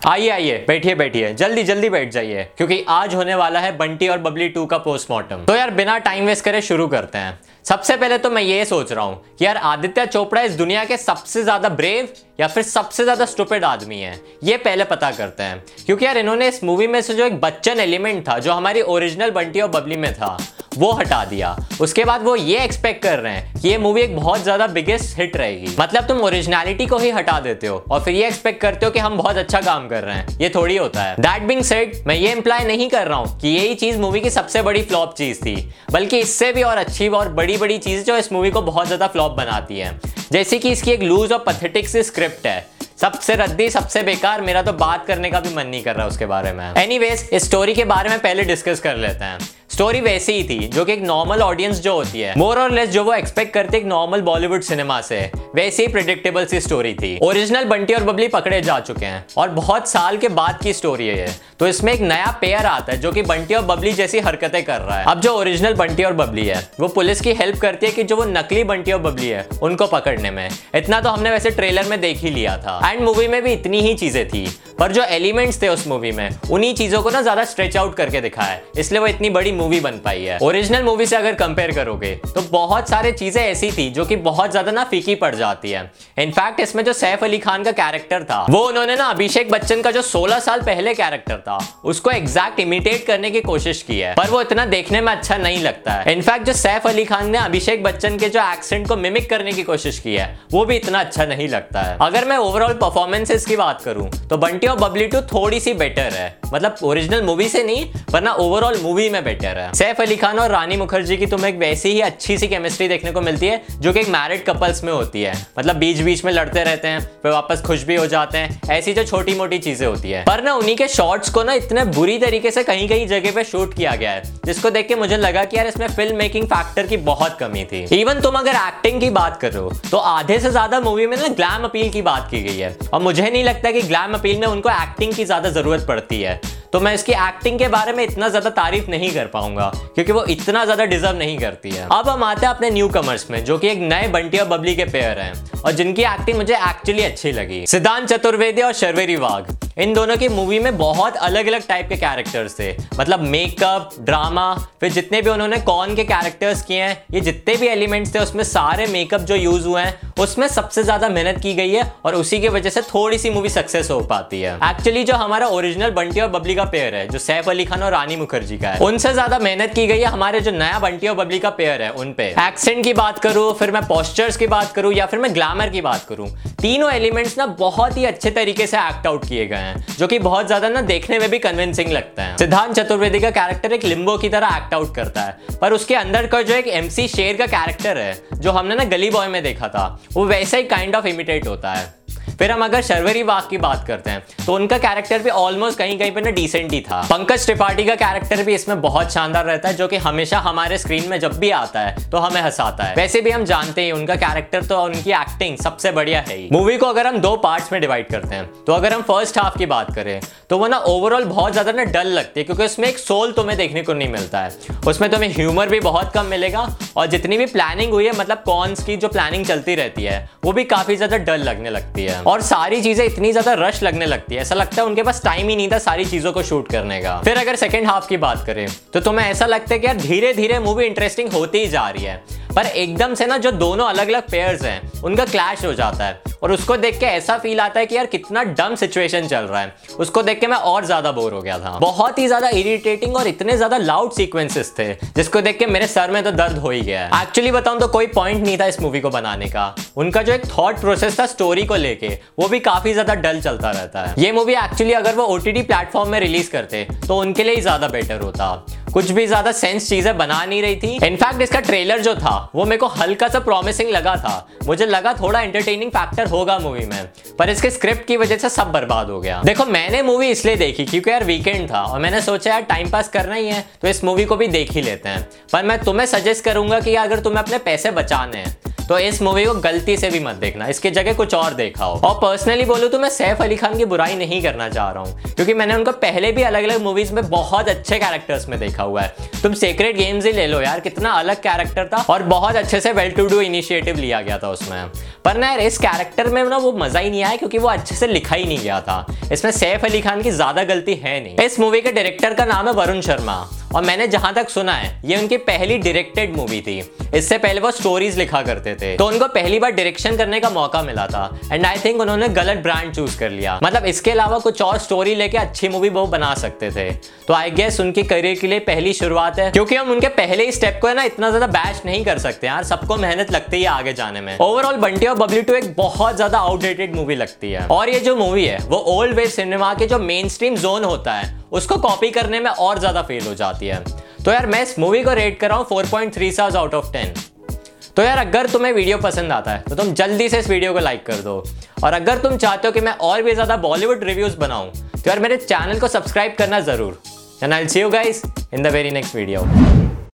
आइए आइए, बैठिए बैठिए। जल्दी जल्दी बैठ जाइए, क्योंकि आज होने वाला है बंटी और बबली टू का पोस्टमार्टम तो यार, बिना टाइम वेस्ट करे शुरू करते हैं। सबसे पहले तो मैं ये सोच रहा हूँ कि यार, आदित्य चोपड़ा इस दुनिया के सबसे ज़्यादा ब्रेव या फिर सबसे ज़्यादा स्टूपिड आदमी है? ये पहले पता करते हैं। क्योंकि यार, इन्होंने इस मूवी में से जो एक बच्चन एलिमेंट था, जो हमारी ओरिजिनल बंटी और बबली में था वो हटा दिया। उसके बाद वो ये एक्सपेक्ट कर रहे हैं कि ये मूवी एक बहुत ज़्यादा बिगेस्ट हिट रहेगी। मतलब तुम ओरिजिनलिटी को ही हटा देते हो और फिर ये एक्सपेक्ट करते हो कि हम बहुत अच्छा काम कर रहे हैं। ये थोड़ी होता है। दैट बिंग सेड मैं ये इंप्लाई नहीं कर रहा हूँ कि यही चीज़ मूवी की सबसे बड़ी फ्लॉप चीज़ थी, बल्कि इससे भी और अच्छी और बड़ी बड़ी चीज़ जो इस मूवी को बहुत ज़्यादा फ्लॉप बनाती है। जैसे कि इसकी एक लूज और पथेटिक सी स्क्रिप्ट है। सबसे रद्दी, सबसे बेकार, मेरा तो बात करने का भी मन नहीं कर रहा उसके बारे में। एनीवेज इस स्टोरी के बारे में पहले डिस्कस कर लेते हैं। स्टोरी वैसी ही थी, जो कि एक नॉर्मल ऑडियंस जो होती है। मोर और लेस जो वो एक्सपेक्ट करते एक नॉर्मल बॉलीवुड सिनेमा से। वैसी ही प्रिडिक्टेबल सी स्टोरी थी। ओरिजिनल बंटी और बबली पकड़े जा चुके हैं। और बहुत साल के बाद की स्टोरी है तो इसमें एक नया पेयर आता है, जो कि बंटी और बबली जैसी हरकतें कर रहा है। अब जो ओरिजिनल बंटी और बबली है, वो पुलिस की हेल्प करती है कि जो वो नकली बंटी और बबली है, उनको पकड़ने में। इतना तो हमने वैसे ट्रेलर में देख ही लिया था। एंड मूवी में भी इतनी ही चीज़ें थी। पर जो एलिमेंट्स थे उस मूवी में, उन्हीं चीज़ों को ना ज़्यादा स्ट्रेच आउट करके दिखाया है। इसलिए वो इतनी बड़ी मूवी बन पाई है। ओरिजिनल मूवी से अगर कंपेयर करोगे तो बहुत सारे चीज़ें ऐसी थी, जो कि बहुत ज़्यादा ना फीकी पड़ जाती है। इनफैक्ट इसमें जो सैफ अली खान का कैरेक्टर था, वो उन्होंने ना अभिषेक बच्चन का जो 16 साल पहले कैरेक्टर था, उसको एग्जैक्ट इमिटेट करने की कोशिश की है। पर वो इतना देखने में अच्छा नहीं लगता है। इनफैक्ट जो सैफ अली खान ने अभिषेक बच्चन के जो एक्सेंट को मिमिक करने की कोशिश की है, वो भी इतना अच्छा नहीं लगता है। अगर मैं ओवरऑल परफॉर्मेंसेस की बात करूँ तो बंटी और बबली टू थोड़ी सी बेटर है। मतलब ओरिजिनल मूवी से नहीं, वरना ओवरऑल मूवी में बेटर है। सैफ अली खान और रानी मुखर्जी की तुम्हें एक वैसी ही अच्छी सी केमिस्ट्री देखने को मिलती है, जो कि एक मैरिड कपल्स में होती है। मतलब बीच बीच में लड़ते रहते हैं, फिर वापस खुश भी हो जाते हैं। ऐसी जो छोटी मोटी चीज़ें होती है। पर ना उन्हीं के शॉर्ट्स को ना इतने बुरी तरीके से कहीं कहीं जगह पे शूट किया गया है, जिसको देख के मुझे लगा कि यार इसमें फ़िल्म मेकिंग फैक्टर की बहुत कमी थी। इवन तुम अगर एक्टिंग की बात करो तो आधे से ज़्यादा मूवी में ना ग्लैम अपील की बात की गई है। और मुझे नहीं लगता कि ग्लैम अपील में उनको एक्टिंग की ज़्यादा ज़रूरत पड़ती है। तो मैं इसकी एक्टिंग के बारे में इतना ज़्यादा तारीफ़ नहीं कर पाऊँगा, क्योंकि वो इतना ज़्यादा डिजर्व नहीं करती है। अब हम आते हैं अपने न्यू कमर्स में, जो कि एक नए बंटी और बबली के पेयर हैं, और जिनकी एक्टिंग मुझे एक्चुअली अच्छी लगी। सिद्धांत चतुर्वेदी और शर्वेरी वाघ। इन दोनों की मूवी में बहुत अलग अलग टाइप के कैरेक्टर्स थे। मतलब मेकअप ड्रामा फिर जितने भी उन्होंने कौन के कैरेक्टर्स किए हैं, ये जितने भी एलिमेंट्स थे, उसमें सारे मेकअप जो यूज़ हुए हैं, उसमें सबसे ज़्यादा मेहनत की गई है और उसी की वजह से थोड़ी सी मूवी सक्सेस हो पाती है। एक्चुअली जो हमारा ओरिजिनल बंटी और बबली का पेयर है, जो सैफ अली खान और रानी मुखर्जी का है, उनसे ज़्यादा मेहनत की गई है हमारे जो नया बंटी और बबली का पेयर है उन पे एक्सेंट की बात करूँ, फिर मैं पोस्टर्स की बात करूँ या फिर मैं ग्लैमर की बात करूँ तीनों एलिमेंट्स ना बहुत ही अच्छे तरीके से एक्ट आउट किए गए हैं, जो कि बहुत ज़्यादा ना देखने में भी कन्विंसिंग लगता है। सिद्धांत चतुर्वेदी का कैरेक्टर एक लिम्बो की तरह एक्ट आउट करता है, पर उसके अंदर का जो एक एमसी शेर का कैरेक्टर है, जो हमने ना गली बॉय में देखा था, वो वैसा ही काइंड ऑफ़ इमिटेट होता है। फिर हम अगर शर्वरी वाघ की बात करते हैं तो उनका कैरेक्टर भी ऑलमोस्ट कहीं कहीं पर ना डिसेंट ही था। पंकज त्रिपाठी का कैरेक्टर भी इसमें बहुत शानदार रहता है, जो कि हमेशा हमारे स्क्रीन में जब भी आता है तो हमें हंसाता है। वैसे भी हम जानते हैं, उनका कैरेक्टर तो उनकी एक्टिंग सबसे बढ़िया है ही। मूवी को अगर हम दो पार्ट्स में डिवाइड करते हैं तो अगर हम फ़र्स्ट हाफ़ की बात करें तो वो ना ओवरऑल बहुत ज़्यादा ना डल लगती है, क्योंकि उसमें एक सोल तुम्हें देखने को नहीं मिलता है। उसमें तुम्हें ह्यूमर भी बहुत कम मिलेगा, और जितनी भी प्लानिंग हुई है मतलब कॉन्स की जो प्लानिंग चलती रहती है, वो भी काफ़ी ज़्यादा डल लगने लगती है। और सारी चीज़ें इतनी ज़्यादा रश लगने लगती है। ऐसा लगता है उनके पास टाइम ही नहीं था सारी चीज़ों को शूट करने का। फिर अगर सेकेंड हाफ़ की बात करें तो तुम्हें ऐसा लगता है कि यार धीरे धीरे मूवी इंटरेस्टिंग होती ही जा रही है। पर एकदम से ना जो दोनों अलग अलग पेयर्स हैं, उनका क्लैश हो जाता है। और उसको देख के ऐसा फील आता है कि यार कितना डम सिचुएशन चल रहा है। उसको देख के मैं और ज़्यादा बोर हो गया था। बहुत ही ज़्यादा इरिटेटिंग और इतने ज़्यादा लाउड सीक्वेंसेस थे, जिसको देख के मेरे सर में तो दर्द हो ही गया है। एक्चुअली बताऊँ तो कोई पॉइंट नहीं था इस मूवी को बनाने का। उनका जो एक थॉट प्रोसेस था स्टोरी को लेके, वो भी काफ़ी ज़्यादा डल चलता रहता है। ये मूवी एक्चुअली अगर वो ओटीटी प्लेटफॉर्म में रिलीज़ करते तो उनके लिए ही ज़्यादा बेटर होता। कुछ भी ज़्यादा सेंस चीज़ें बना नहीं रही थी। इनफैक्ट इसका ट्रेलर जो था, वो मेरे को हल्का सा प्रॉमिसिंग लगा था। मुझे लगा थोड़ा एंटरटेनिंग फैक्टर होगा मूवी में, पर इसके स्क्रिप्ट की वजह से सब बर्बाद हो गया। देखो, मैंने मूवी इसलिए देखी क्योंकि यार वीकेंड था और मैंने सोचा यार टाइम पास करना ही है तो इस मूवी को भी देख ही लेते हैं। पर मैं तुम्हें सजेस्ट करूँगा कि अगर तुम्हें अपने पैसे बचाने हैं तो इस मूवी को गलती से भी मत देखना। इसकी जगह कुछ और देखा हो और पर्सनली बोलूँ तो मैं सैफ अली खान की बुराई नहीं करना चाह रहा हूँ, क्योंकि मैंने उनको पहले भी अलग अलग मूवीज़ में बहुत अच्छे कैरेक्टर्स में देखा हुआ है। तुम सीक्रेट गेम्स ही ले लो यार, कितना अलग कैरेक्टर था और बहुत अच्छे से वेल टू डू इनिशिएटिव लिया गया था उसमें। पर ना यार, इस कैरेक्टर में ना वो मज़ा ही नहीं आया, क्योंकि वो अच्छे से लिखा ही नहीं गया था। इसमें सैफ अली खान की ज़्यादा गलती है नहीं। इस मूवी के डायरेक्टर का नाम है वरुण शर्मा। और मैंने जहाँ तक सुना है, ये उनकी पहली डायरेक्टेड मूवी थी। इससे पहले वो स्टोरीज लिखा करते थे। तो उनको पहली बार डायरेक्शन करने का मौका मिला था। एंड आई थिंक उन्होंने गलत ब्रांड चूज़ कर लिया। मतलब इसके अलावा कुछ और स्टोरी लेके अच्छी मूवी वो बना सकते थे। तो आई गेस उनके करियर के लिए पहली शुरुआत है। क्योंकि हम उनके पहले ही स्टेप को है ना, इतना ज़्यादा बैच नहीं कर सकते यार। सबको मेहनत लगती है आगे जाने में। ओवरऑल बंटी और बबली टू एक बहुत ज़्यादा आउटडेटेड मूवी लगती है। और ये जो मूवी है, वो ओल्ड वेज सिनेमा के जो मेन स्ट्रीम जोन होता है उसको कॉपी करने में और ज़्यादा फेल हो जाती है। तो यार, मैं इस मूवी को रेट कर रहा हूँ four point three stars out of ten तो यार, अगर तुम्हें वीडियो पसंद आता है तो तुम जल्दी से इस वीडियो को लाइक कर दो। और अगर तुम चाहते हो कि मैं और भी ज़्यादा बॉलीवुड रिव्यूज़ बनाऊँ तो यार मेरे चैनल को सब्सक्राइब करना ज़रूर। And I see you guys in the very next video